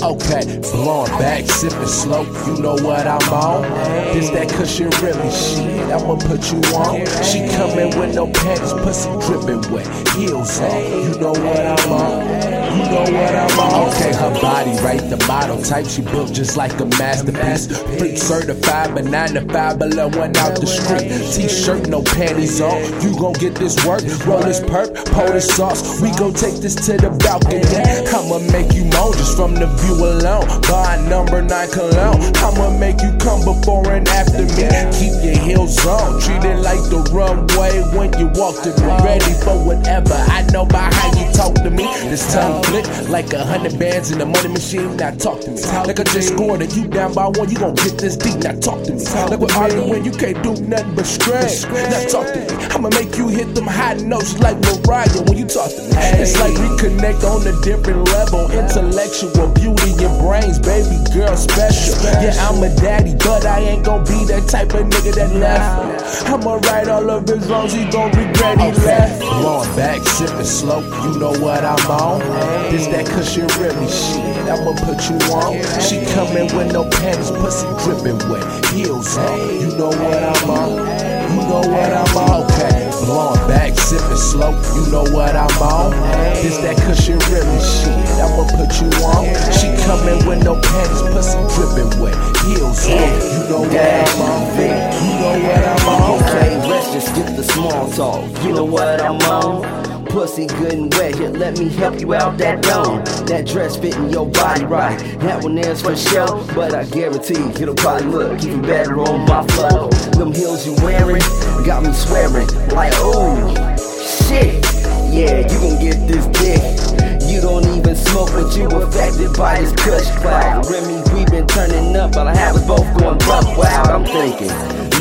Okay, blowing back, sipping slow, you know what I'm on. This that cushion really shit, I'ma put you on. She coming with no panties, pussy dripping wet, heels on. You know what I'm on. You know what I'm on. Okay, her body right, the model type, she built just like a masterpiece. Freak certified, but nine to five below one out the street. T-shirt, no panties on. You gon' get this work, roll this perp, pour this sauce. We gon' take this to the balcony. I'ma make you from the view alone. Buy number nine cologne. I'ma make you come before and after me. Keep your on, treat it like the runway when you walk to. Ready for whatever. I know by how you talk to me. This tongue flick like a hundred bands in the money machine. Now talk to me. Like I just scored and you down by one, you gon' get this deep. Now talk to me. Like we're arguing, you can't do nothing but scratch. Now talk to me. I'ma make you hit them high notes like Mariah when you talk to me. It's like we connect on a different level. Intellectual beauty your brains, baby girl special. Yeah, I'm a daddy, but I ain't gon' be that type of nigga that left. I'ma right all of his wrongs, he gon' regret he left. Blowing back, sipping slow, you know what I'm on. This that cushion really shit, I'ma put you on. She coming with no panties, pussy dripping wet, heels on. You know what I'm on. You know what I'm on. Okay, blowing back, sipping slow, you know what I'm on. This that cushion really shit, I'ma put you on. She coming with no panties, pussy talk. You know what I'm on? Pussy good and wet, here let me help you out that dome. That dress fitting your body right. That one there's for show, but I guarantee it'll probably look even better on my flow. Them heels you wearing got me swearing like, oh shit. Yeah, you gon' get this dick. You don't even smoke, but you affected by this kush cloud. Remy, we been turning up, but I have us both going buck wild. I'm thinking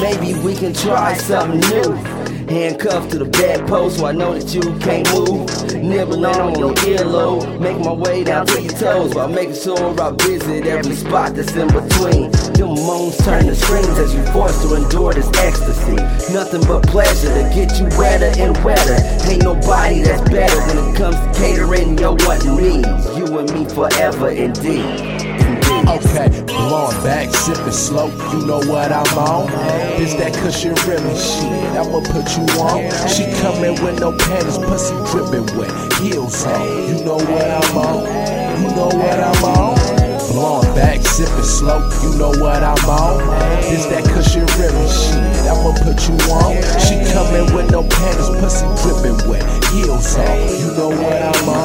maybe we can try something new. Handcuffed to the bedpost, so I know that you can't move. Nibbling on your earlobe, make my way down to your toes while making sure I visit every spot that's in between. Your moans turn to screams as you force to endure this ecstasy. Nothing but pleasure to get you wetter and wetter. Ain't nobody that's better when it comes to catering your what needs. You and me forever, indeed. Okay, blowing back, sipping slow, you know what I'm on. This that Kush 'N Remy shit, I'ma put you on. She coming with no panties, pussy dripping wet, heels on. You know what I'm on. You know what I'm on. Blowing back, sipping slow, you know what I'm on. This that cushion really shit, I'ma put you on. She coming with no panties, pussy dripping wet, heels on. You know what I'm on.